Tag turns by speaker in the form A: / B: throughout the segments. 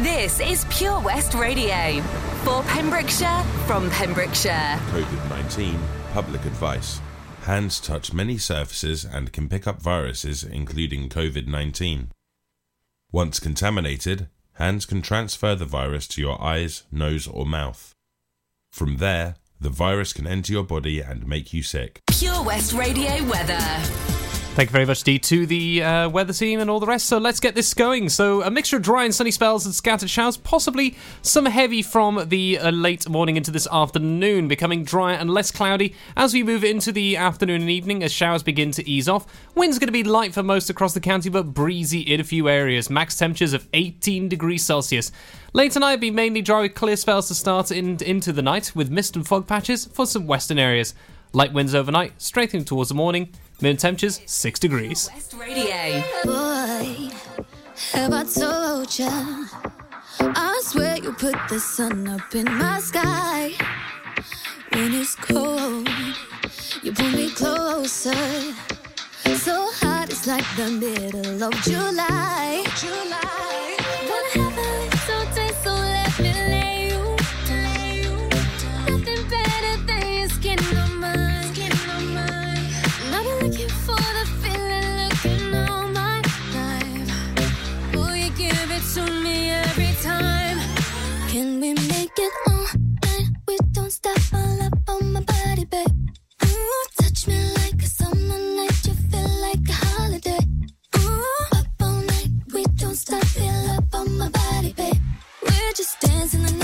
A: This is Pure West Radio for Pembrokeshire from Pembrokeshire.
B: COVID 19 Public Advice. Hands touch many surfaces and can pick up viruses, including COVID 19. Once contaminated, hands can transfer the virus to your eyes, nose, or mouth. From there, the virus can enter your body and make you sick.
A: Pure West Radio weather.
C: Thank you very much, Dee, to the uh, weather team and all the rest. So let's get this going. So a mixture of dry and sunny spells and scattered showers, possibly some heavy from the uh, late morning into this afternoon, becoming drier and less cloudy as we move into the afternoon and evening as showers begin to ease off. Winds going to be light for most across the county, but breezy in a few areas. Max temperatures of 18 degrees Celsius. Late tonight be mainly dry with clear spells to start in, into the night, with mist and fog patches for some western areas. Light winds overnight, strengthening towards the morning. Minimum temperatures 6 degrees.
A: West Radio.
D: Boy, have I told ya? I swear you put the sun up in my sky. When it's cold, you pull me closer. So hot, it's like the middle of July. July. Make it? We don't stop all up on my body, babe. Ooh, touch me like a summer night. You feel like a holiday. Ooh, up all night. We don't stop. Feel up on my body, babe. We're just dancing the night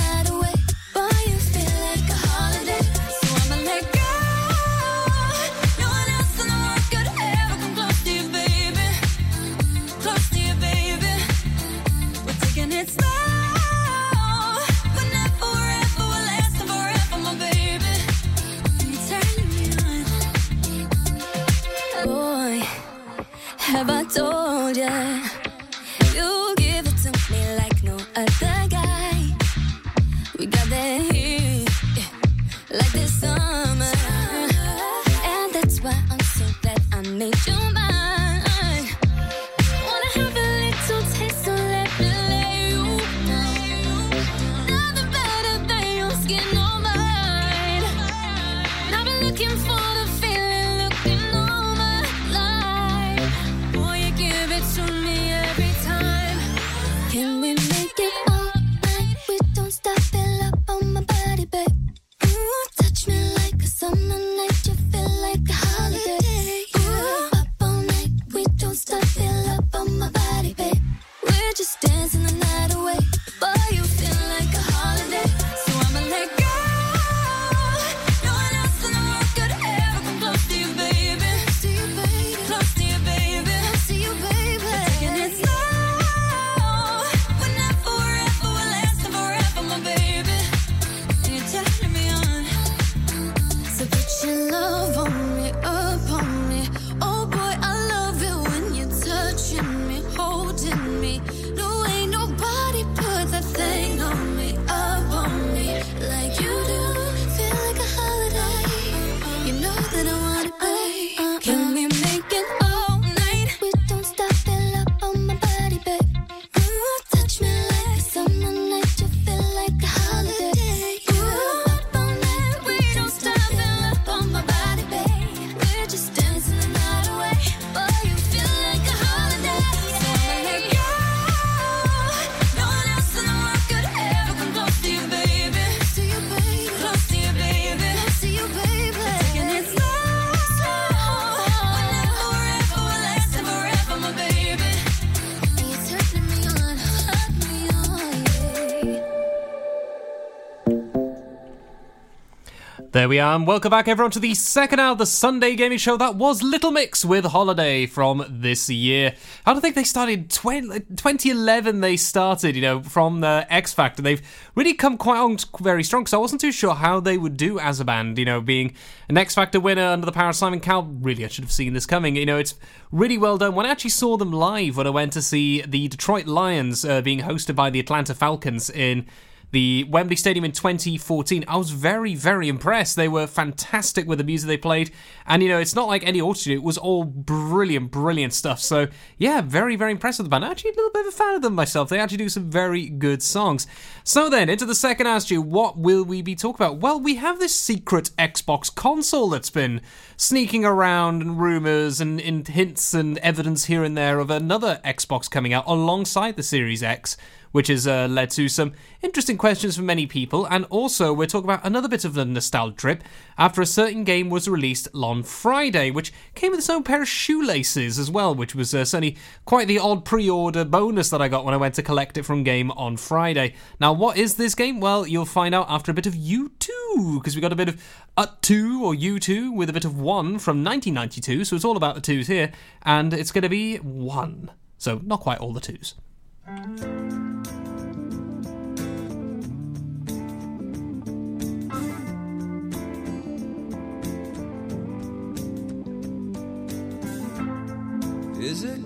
C: There we are, and welcome back everyone to the second hour of the Sunday gaming show. That was Little Mix with Holiday from this year. I don't think they started 20, 2011. They started, you know, from the X Factor. They've really come quite on very strong. So I wasn't too sure how they would do as a band. You know, being an X Factor winner under the power of Simon Cowell. Really, I should have seen this coming. You know, it's really well done. When I actually saw them live, when I went to see the Detroit Lions uh, being hosted by the Atlanta Falcons in the Wembley Stadium in 2014. I was very, very impressed. They were fantastic with the music they played. And, you know, it's not like any auto it was all brilliant, brilliant stuff. So, yeah, very, very impressed with the band. Actually, a little bit of a fan of them myself. They actually do some very good songs. So, then, into the second You, what will we be talking about? Well, we have this secret Xbox console that's been sneaking around and rumours and, and hints and evidence here and there of another Xbox coming out alongside the Series X which has uh, led to some interesting questions from many people. And also, we're talking about another bit of a nostalgia trip after a certain game was released on Friday, which came with its own pair of shoelaces as well, which was uh, certainly quite the odd pre order bonus that I got when I went to collect it from Game on Friday. Now, what is this game? Well, you'll find out after a bit of U2, because we got a bit of U2 or U2 with a bit of 1 from 1992, so it's all about the twos here, and it's going to be 1. So, not quite all the twos.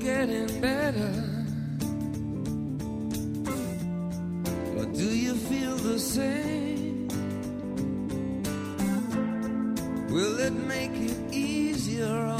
E: Getting better? Or do you feel the same? Will it make it easier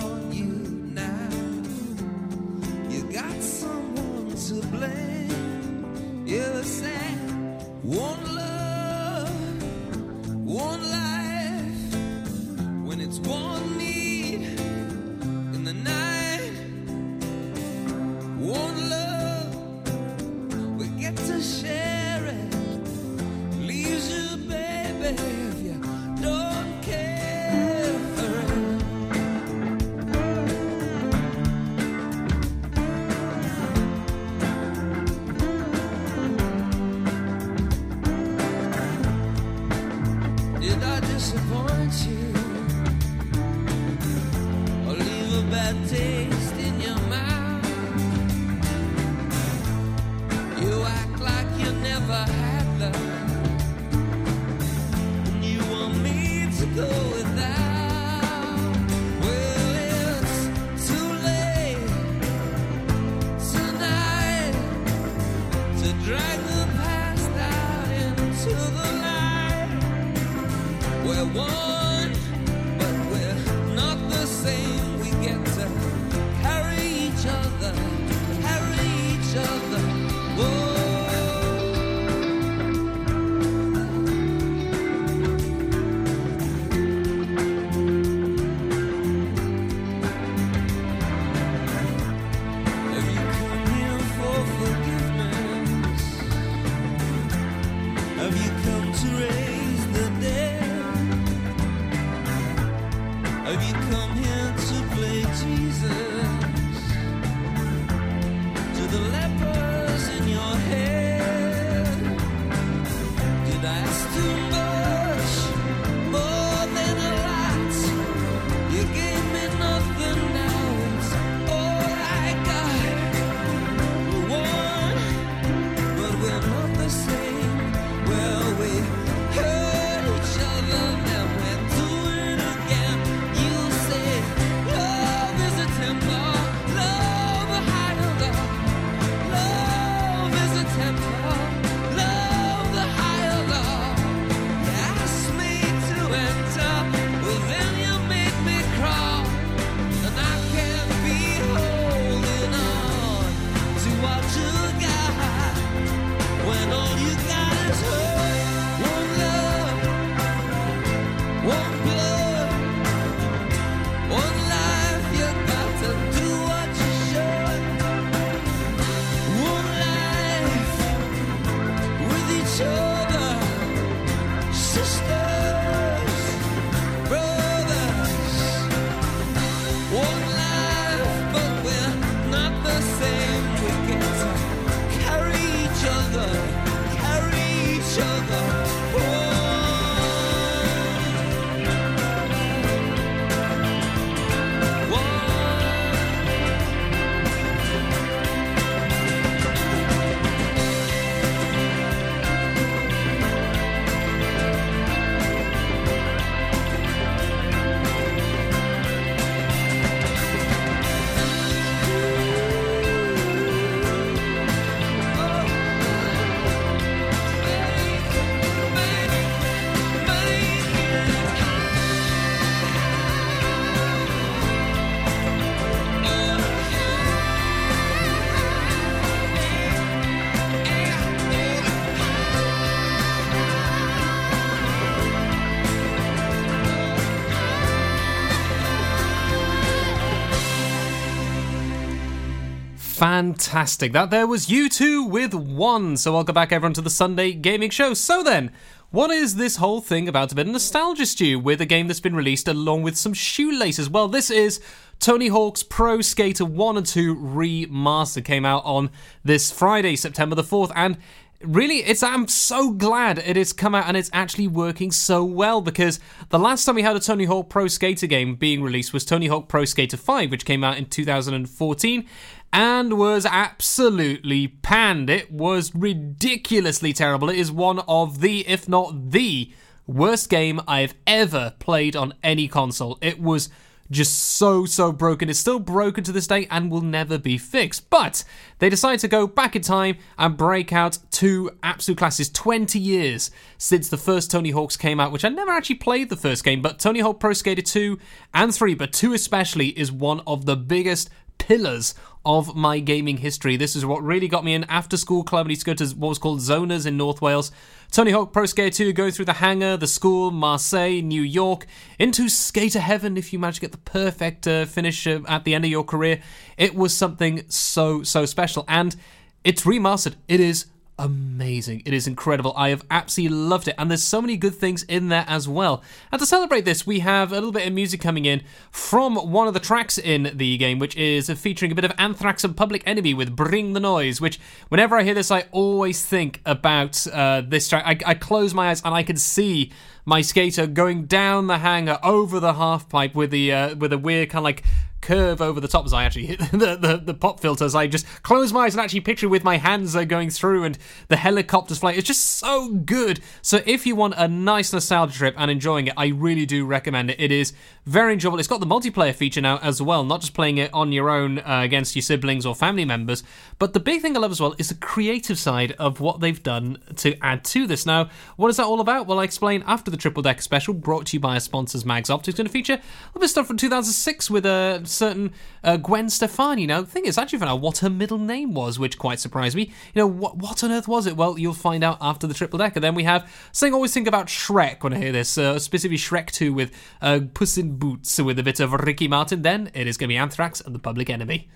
C: Fantastic. That there was U2 with one. So welcome back everyone to the Sunday Gaming Show. So then, what is this whole thing about a bit of nostalgia stew with a game that's been released along with some shoelaces? Well, this is Tony Hawk's Pro Skater 1 and 2 Remaster Came out on this Friday, September the 4th, and really it's i'm so glad it has come out and it's actually working so well because the last time we had a tony hawk pro skater game being released was tony hawk pro skater 5 which came out in 2014 and was absolutely panned it was ridiculously terrible it is one of the if not the worst game i've ever played on any console it was just so so broken. It's still broken to this day and will never be fixed. But they decide to go back in time and break out two absolute classes. 20 years since the first Tony Hawk's came out, which I never actually played the first game, but Tony Hawk Pro Skater 2 and 3, but 2 especially, is one of the biggest pillars of my gaming history. This is what really got me in after school club. I used to go to what was called Zoners in North Wales. Tony Hawk Pro Skater 2, go through the hangar, the school, Marseille, New York, into skater heaven if you manage to get the perfect uh, finish uh, at the end of your career. It was something so, so special. And it's remastered. It is amazing. It is incredible. I have absolutely loved it. And there's so many good things in there as well. And to celebrate this, we have a little bit of music coming in from one of the tracks in the game, which is featuring a bit of Anthrax and Public Enemy with Bring the Noise, which whenever I hear this, I always think about uh, this track. I, I close my eyes and I can see my skater going down the hangar over the half pipe with the uh, with a weird kind of like curve over the top as I actually hit the, the, the pop filters. I just close my eyes and actually picture with my hands uh, going through and the helicopters flying. It's just so good. So if you want a nice nostalgia trip and enjoying it, I really do recommend it. It is very enjoyable. It's got the multiplayer feature now as well, not just playing it on your own uh, against your siblings or family members. But the big thing I love as well is the creative side of what they've done to add to this. Now, what is that all about? Well, I explain after the Triple Deck special brought to you by our sponsors Mags Optics. Going to feature a little bit of stuff from 2006 with a certain uh, Gwen Stefani. Now, the thing is, I actually found out what her middle name was, which quite surprised me. You know, what, what on earth was it? Well, you'll find out after the triple decker. Then we have something I always think about Shrek when I hear this, uh, specifically Shrek 2 with uh, Puss in Boots with a bit of Ricky Martin. Then it is going to be Anthrax and the Public Enemy.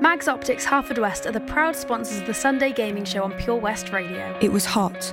F: Mags Optics Haverfordwest are the proud sponsors of the Sunday Gaming Show on Pure West Radio.
G: It was hot,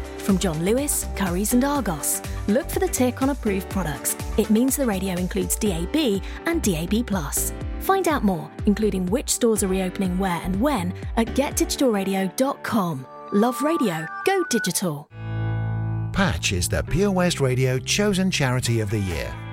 H: From John Lewis, Curry's, and Argos. Look for the tick on approved products. It means the radio includes DAB and DAB. Find out more, including which stores are reopening where and when, at getdigitalradio.com. Love radio, go digital.
I: Patch is the Pure West Radio chosen charity of the year.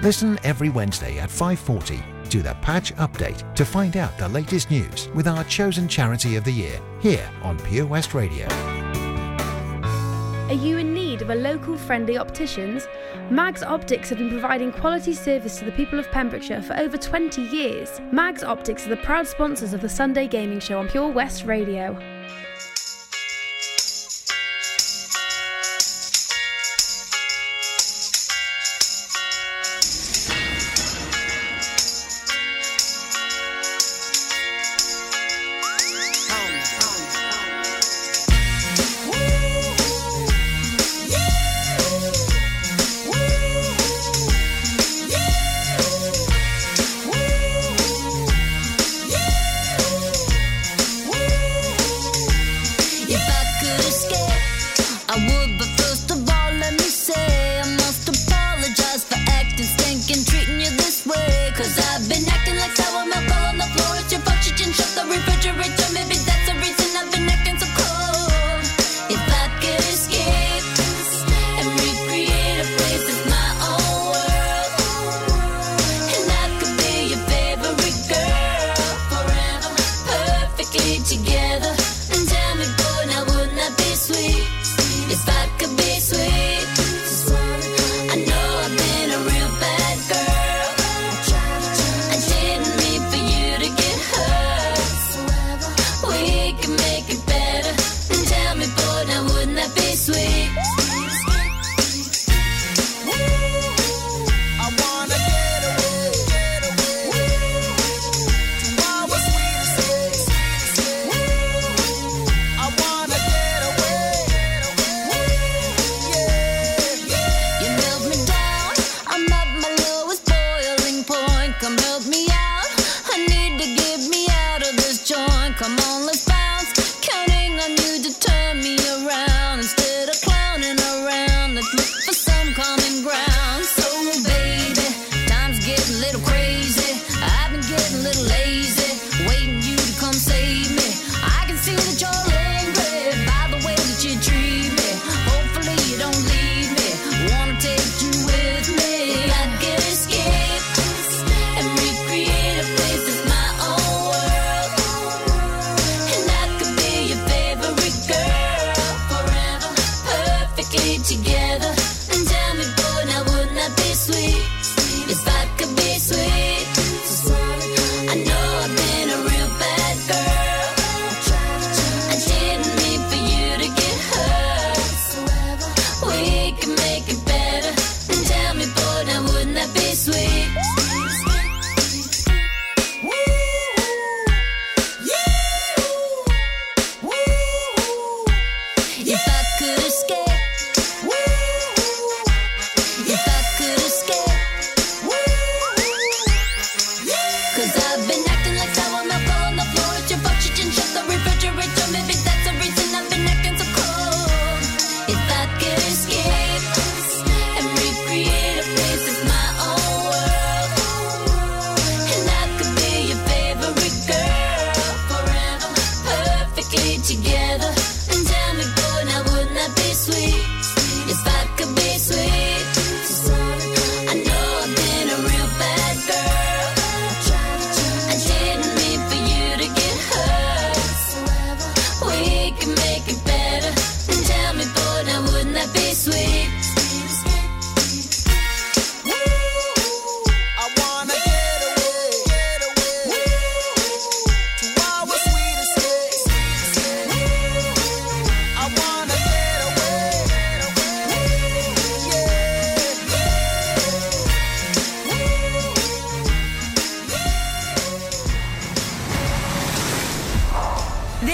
I: Listen every Wednesday at 5:40 to the Patch Update to find out the latest news with our chosen charity of the year here on Pure West Radio.
F: Are you in need of a local friendly opticians? Mags Optics have been providing quality service to the people of Pembrokeshire for over 20 years. Mags Optics are the proud sponsors of the Sunday Gaming Show on Pure West Radio.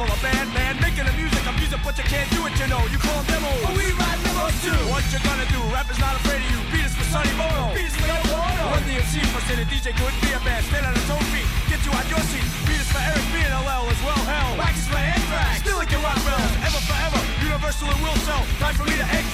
J: Call a band man. Making the music, I'm music, but you can't do it. You know, you call demos. But we ride demos too. What you gonna do? Rap is not afraid of you. Beat is for Sonny Bono. Beat is for Yoko Ono. Run the MC first and DJ couldn't be a band. Stand on its own feet. Get you out your seat. Beat is for Eric B and LL as well. Hell, Wax is for Anthrax. Still like your rock bells. Ever forever. Universal and will sell. Time for me to exit.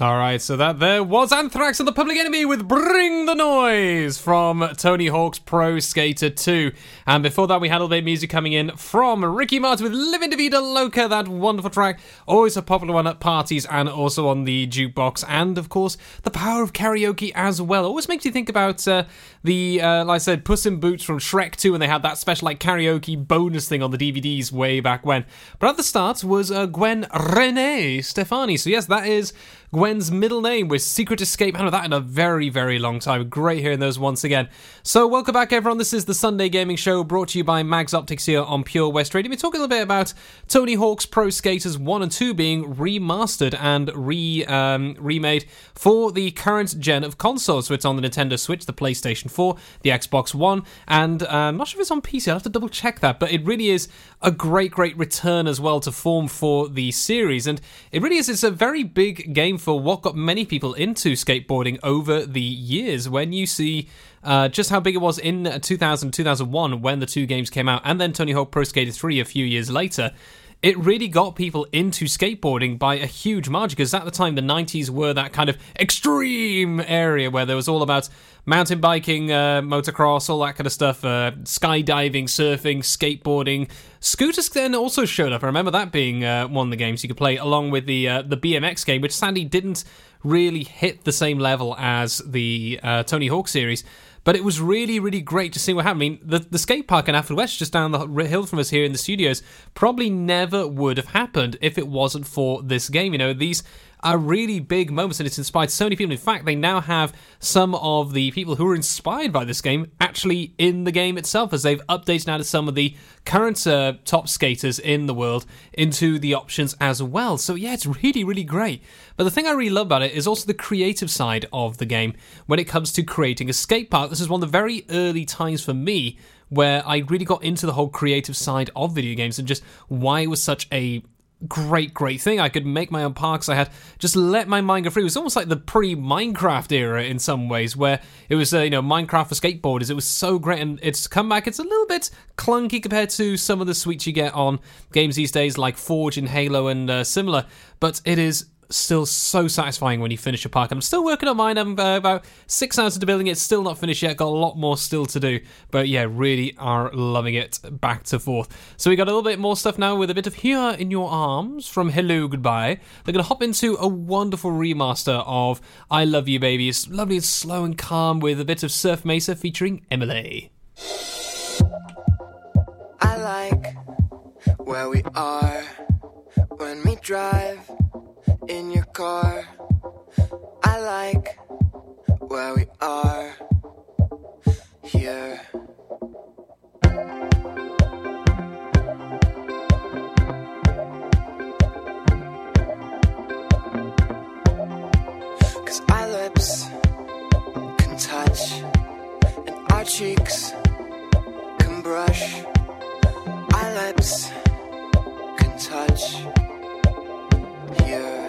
C: All right, so that there was Anthrax and the Public Enemy with Bring the Noise from Tony Hawk's Pro Skater 2. And before that, we had a little bit of music coming in from Ricky Martin with Livin' la Vida Loca, that wonderful track. Always a popular one at parties and also on the jukebox. And of course, the power of karaoke as well. Always makes you think about uh, the, uh, like I said, Puss in Boots from Shrek 2, and they had that special like karaoke bonus thing on the DVDs way back when. But at the start was uh, Gwen Renee Stefani. So, yes, that is. Gwen's middle name was Secret Escape. I had that in a very, very long time. Great hearing those once again. So, welcome back, everyone. This is the Sunday Gaming Show brought to you by Mags Optics here on Pure West Radio. We're talking a little bit about Tony Hawk's Pro Skaters 1 and 2 being remastered and re um, remade for the current gen of consoles. So, it's on the Nintendo Switch, the PlayStation 4, the Xbox One, and uh, I'm not sure if it's on PC. I'll have to double check that. But it really is a great, great return as well to form for the series. And it really is, it's a very big game for what got many people into skateboarding over the years. When you see uh, just how big it was in 2000, 2001 when the two games came out, and then Tony Hawk Pro Skater 3 a few years later. It really got people into skateboarding by a huge margin because at the time the 90s were that kind of extreme area where there was all about mountain biking, uh, motocross, all that kind of stuff, uh, skydiving, surfing, skateboarding. Scooters then also showed up. I remember that being uh, one of the games you could play along with the uh, the BMX game, which Sandy didn't really hit the same level as the uh, Tony Hawk series. But it was really, really great to see what happened. I mean, the, the skate park in Haverfordwest, just down the hill from us here in the studios, probably never would have happened if it wasn't for this game. You know, these are really big moments and it's inspired so many people. In fact, they now have some of the people who were inspired by this game actually in the game itself as they've updated now to some of the current uh, top skaters in the world into the options as well. So yeah, it's really, really great. But the thing I really love about it is also the creative side of the game when it comes to creating a skate park. This is one of the very early times for me where I really got into the whole creative side of video games and just why it was such a great, great thing. I could make my own parks. I had just let my mind go free. It was almost like the pre-Minecraft era in some ways, where it was, uh, you know, Minecraft for skateboarders. It was so great, and it's come back. It's a little bit clunky compared to some of the suites you get on games these days, like Forge and Halo and uh, similar. But it is still so satisfying when you finish a park. I'm still working on mine. I'm uh, about six hours into building it. Still not finished yet. Got a lot more still to do. But yeah, really are loving it back to forth. So we got a little bit more stuff now with a bit of Here in Your Arms from Hellogoodbye. They're going to hop into a wonderful remaster of I Love You Baby. It's lovely and slow and calm with a bit of Surf Mesa featuring Emilee.
D: I like where we are when we drive in your car. I like where we are here. Cause our lips can touch and our cheeks can brush. Our lips can touch here.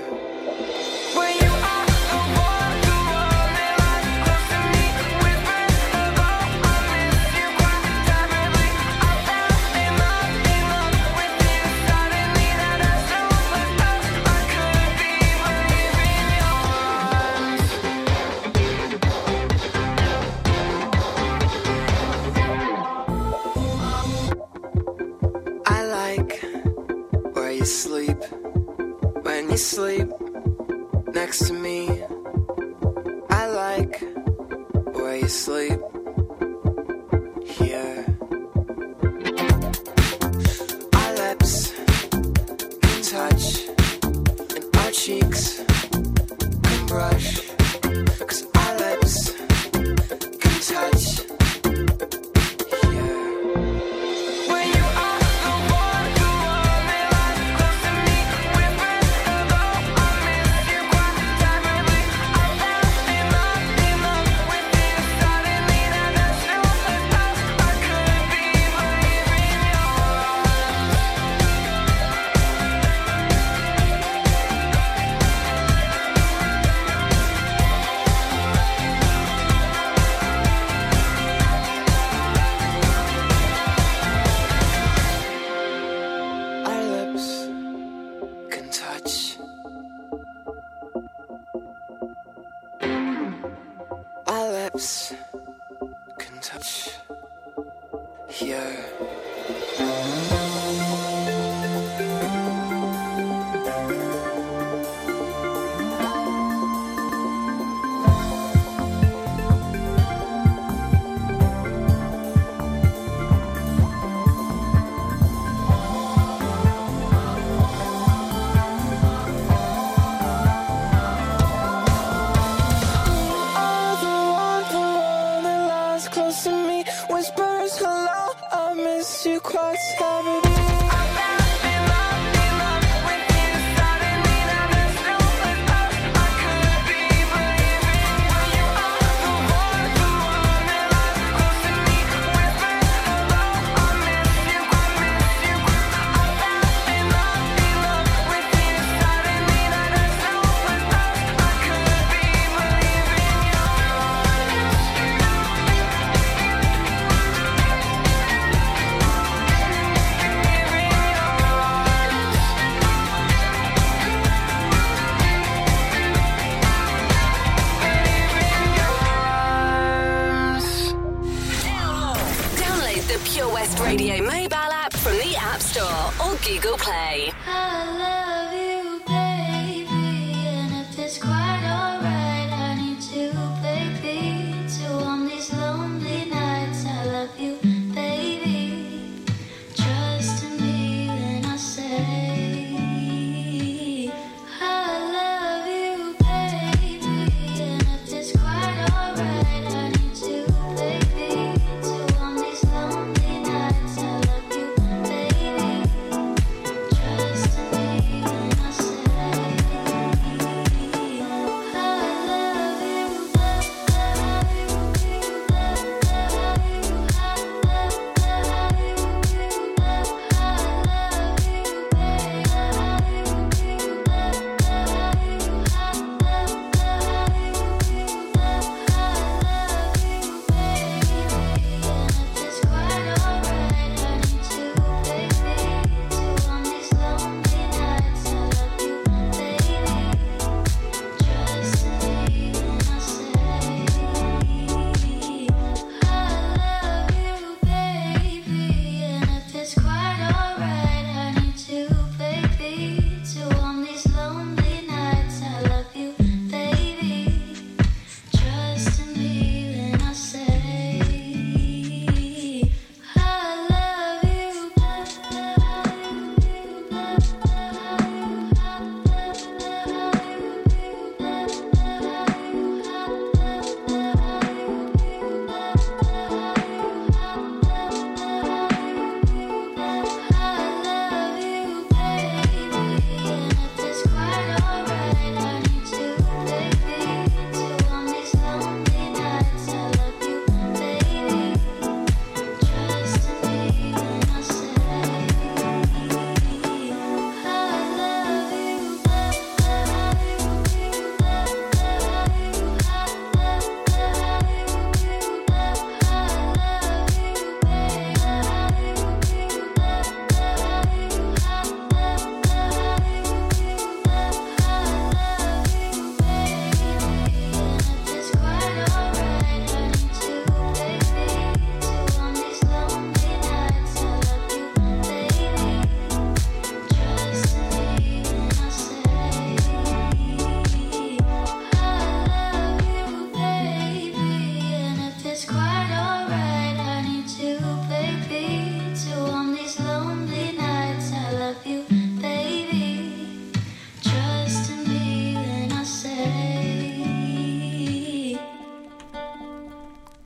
D: Miss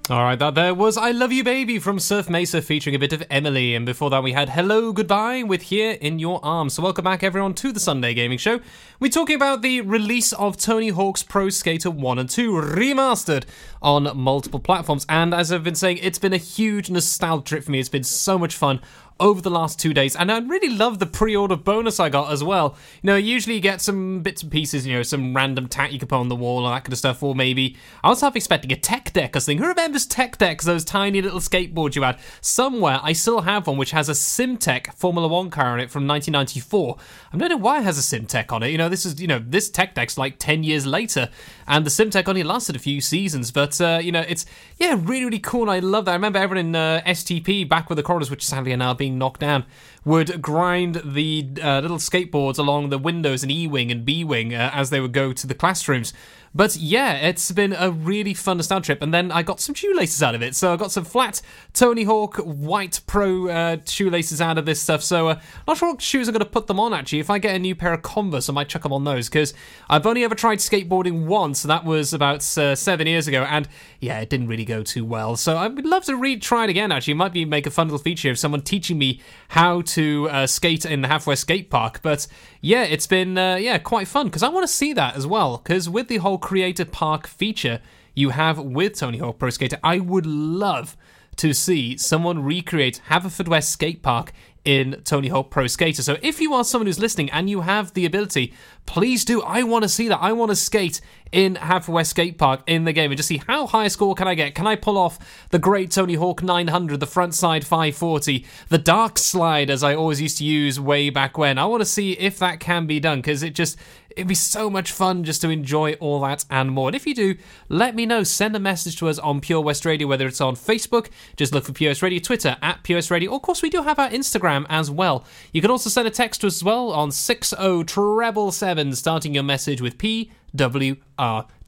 C: All right, that there was I Love You Baby from Surf Mesa featuring a bit of Emilee. And before that, we had Hellogoodbye with Here in Your Arms. So, welcome back, everyone, to the Sunday Gaming Show. We're talking about the release of Tony Hawk's Pro Skater 1 and 2 remastered on multiple platforms. And as I've been saying, it's been a huge nostalgia trip for me. It's been so much fun over the last two days, and I really love the pre-order bonus I got as well. You know, usually you get some bits and pieces, you know, some random tat you can put on the wall and that kind of stuff, or maybe I was half expecting a tech deck. or something. who remembers tech decks? Those tiny little skateboards you had. Somewhere I still have one which has a Simtek Formula One car on it from 1994. I don't know why it has a Simtek on it. You know, this is you know this tech deck's like 10 years later, and the Simtek only lasted a few seasons, but uh, you know it's yeah really really cool. I love that. I remember everyone in uh, STP back with the corridors, which sadly are now being knocked down, would grind the uh, little skateboards along the windows in E Wing and B Wing uh, as they would go to the classrooms. But yeah, it's been a really fun nostalgia trip, and then I got some shoelaces out of it. So I got some flat Tony Hawk white Pro uh, shoelaces out of this stuff. So uh, not sure what shoes I'm going to put them on actually. If I get a new pair of Converse, I might chuck them on those because I've only ever tried skateboarding once. That was about uh, seven years ago, and yeah, it didn't really go too well. So I would love to retry it again. Actually, it might be make a fun little feature of someone teaching me how to uh, skate in the Halfway Skate Park. But yeah, it's been uh, yeah quite fun because I want to see that as well. Because with the whole Creator Park feature you have with Tony Hawk Pro Skater, I would love to see someone recreate Haverfordwest Skate Park in Tony Hawk Pro Skater. So if you are someone who's listening and you have the ability, please do. I want to see that. I want to skate in Haverfordwest Skate Park in the game and just see how high a score can I get. Can I pull off the great Tony Hawk 900, the front side 540, the dark slide as I always used to use way back when. I want to see if that can be done because it just it'd be so much fun just to enjoy all that and more. And if you do, let me know. Send a message to us on Pure West Radio, whether it's on Facebook, just look for Pure West Radio, Twitter at Pure West Radio. Of course, we do have our Instagram as well. You can also send a text to us as well on 60 treble seven, starting your message with P.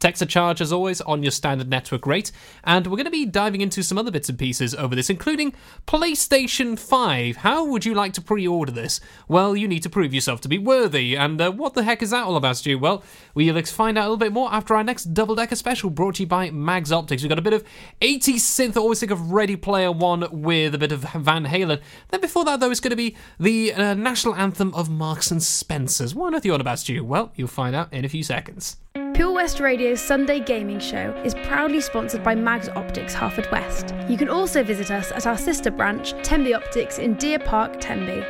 C: Text a charge as always on your standard network rate, and we're going to be diving into some other bits and pieces over this, including PlayStation 5. How would you like to pre order this? Well, you need to prove yourself to be worthy, and uh, what the heck is that all about, Stu? Well, we'll find out a little bit more after our next double decker special brought to you by Mags Optics. We've got a bit of 80s synth, always think of Ready Player One with a bit of Van Halen. Then before that, though, it's going to be the uh, national anthem of Marks and Spencers. What on earth are you on about, Stu? Well, you'll find out in a few seconds.
F: Pure West Radio's Sunday Gaming Show is proudly sponsored by Mags Optics Haverfordwest. You can also visit us at our sister branch, Tenby Optics in Deer Park, Tenby.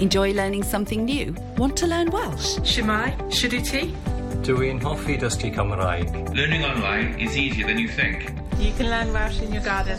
K: Enjoy learning something new? Want to learn Welsh?
L: Shemai, Shuduti.
M: Dwi'n hoffi dysgu Cymraeg.
N: Learning online is easier than you think.
L: You can learn Welsh in your garden.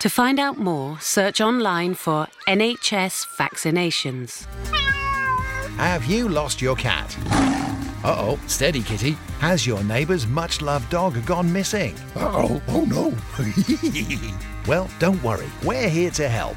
O: To find out more, search online for NHS vaccinations.
I: Have you lost your cat? Uh oh, steady kitty. Has your neighbour's much loved dog gone missing?
P: Uh oh, oh no.
I: well, don't worry, we're here to help.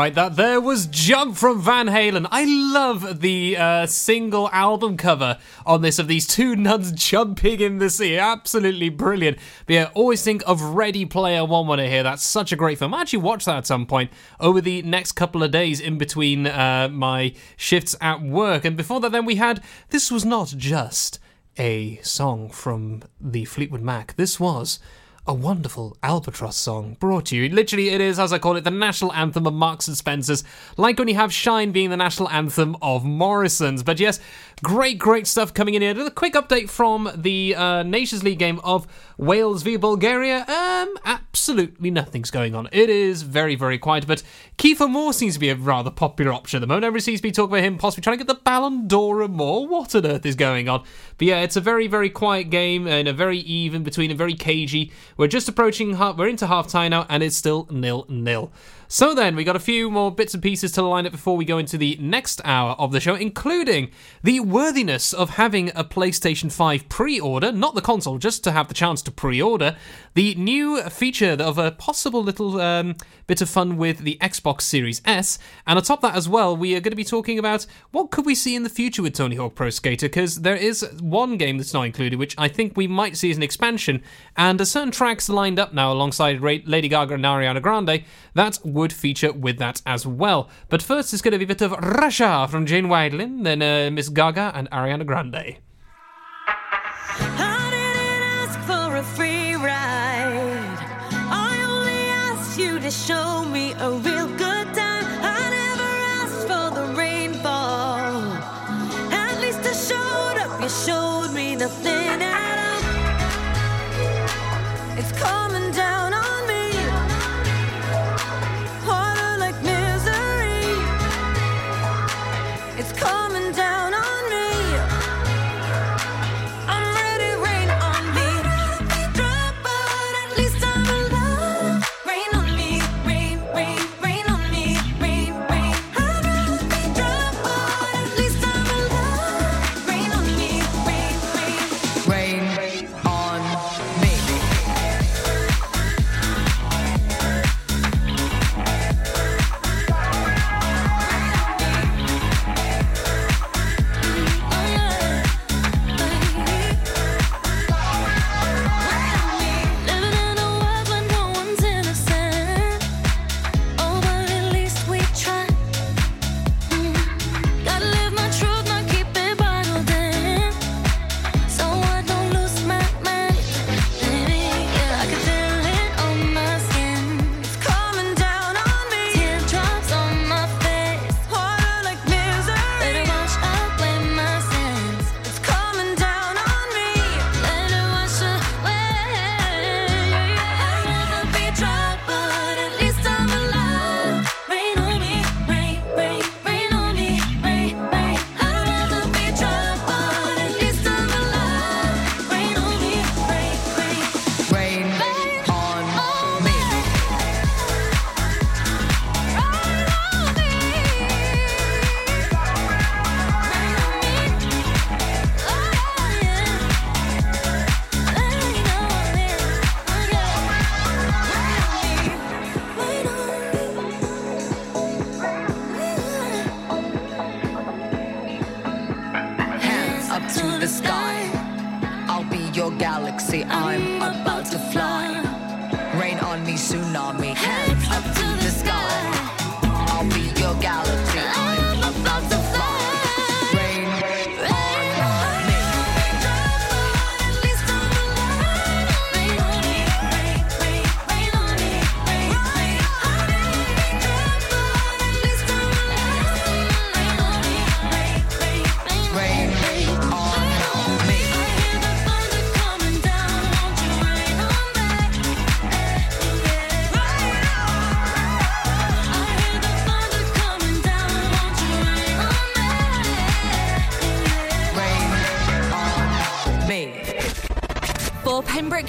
C: Right, that there was Jump from Van Halen. I love the uh, single album cover on this of these two nuns jumping in the sea. Absolutely brilliant. But yeah, always think of Ready Player One when I hear that. Such a great film. I actually watch that at some point over the next couple of days in between uh, my shifts at work. And before that, then we had This Was Not Just a song from the Fleetwood Mac. This was a wonderful Albatross song brought to you. Literally, it is, as I call it, the national anthem of Marks and Spencer's, like when you have Shine being the national anthem of Morrison's. But yes, great, great stuff coming in here. A quick update from the uh, Nations League game of Wales v Bulgaria. Um, absolutely nothing's going on. It is very, very quiet, but Kiefer Moore seems to be a rather popular option at the moment. Everybody seems to be talking about him possibly trying to get the Ballon d'Or and more. What on earth is going on? But yeah, it's a very, very quiet game and a very even between a very cagey. We're just approaching half, we're into half time now, and it's still nil nil. So then, we got a few more bits and pieces to line up before we go into the next hour of the show, including the worthiness of having a PlayStation 5 pre order, not the console, just to have the chance to pre order, the new feature of a possible little um, bit of fun with the Xbox Series S, and atop that as well, we are going to be talking about what could we see in the future with Tony Hawk Pro Skater, because there is one game that's not included, which I think we might see as an expansion, and a certain tracks lined up now alongside Lady Gaga and Ariana Grande that would feature with that as well. But first, it's going to be a bit of Russia from Jane Wiedlin, then uh, Miss Gaga and Ariana Grande.
D: I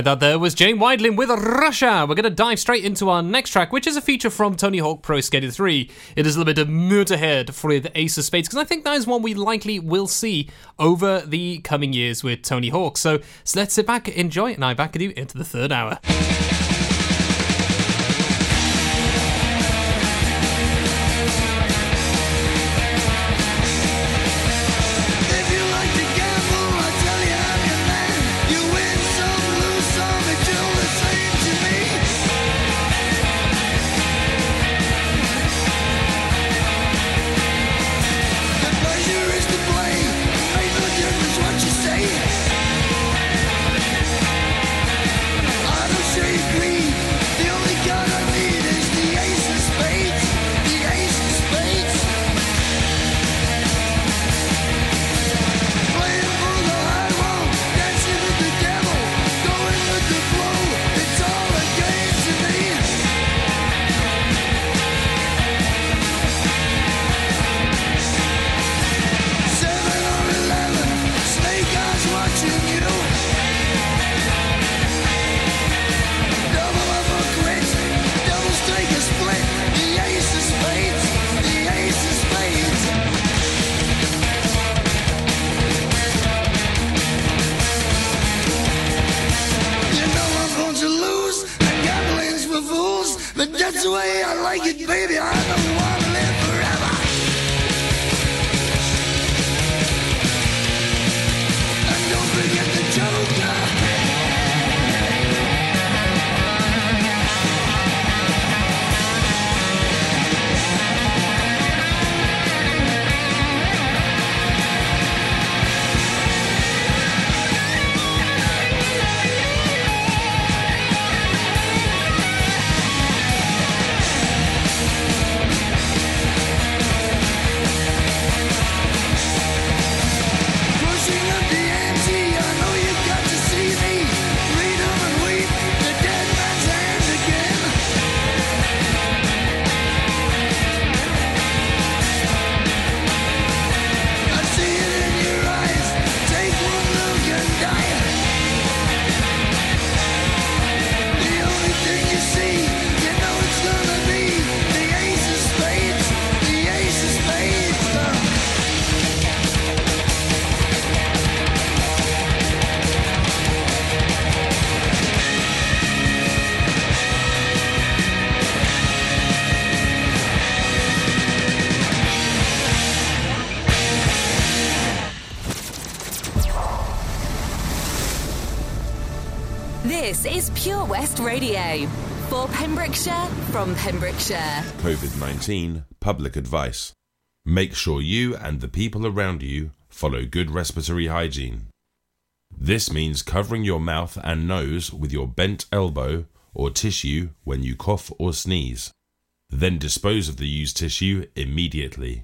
C: right, that there was Jane Wiedlin with Russia. We're going to dive straight into our next track, which is a feature from Tony Hawk Pro Skater 3. It is a little bit of Motorhead for the Ace of Spades, because I think that is one we likely will see over the coming years with Tony Hawk. So, so let's sit back, enjoy, and I back with you into the third hour.
Q: The way I like it, baby. I don't wanna live forever. And don't forget
R: Pure West Radio. For Pembrokeshire, from Pembrokeshire.
S: COVID 19 public advice. Make sure you and the people around you follow good respiratory hygiene. This means covering your mouth and nose with your bent elbow or tissue when you cough or sneeze. Then dispose of the used tissue immediately.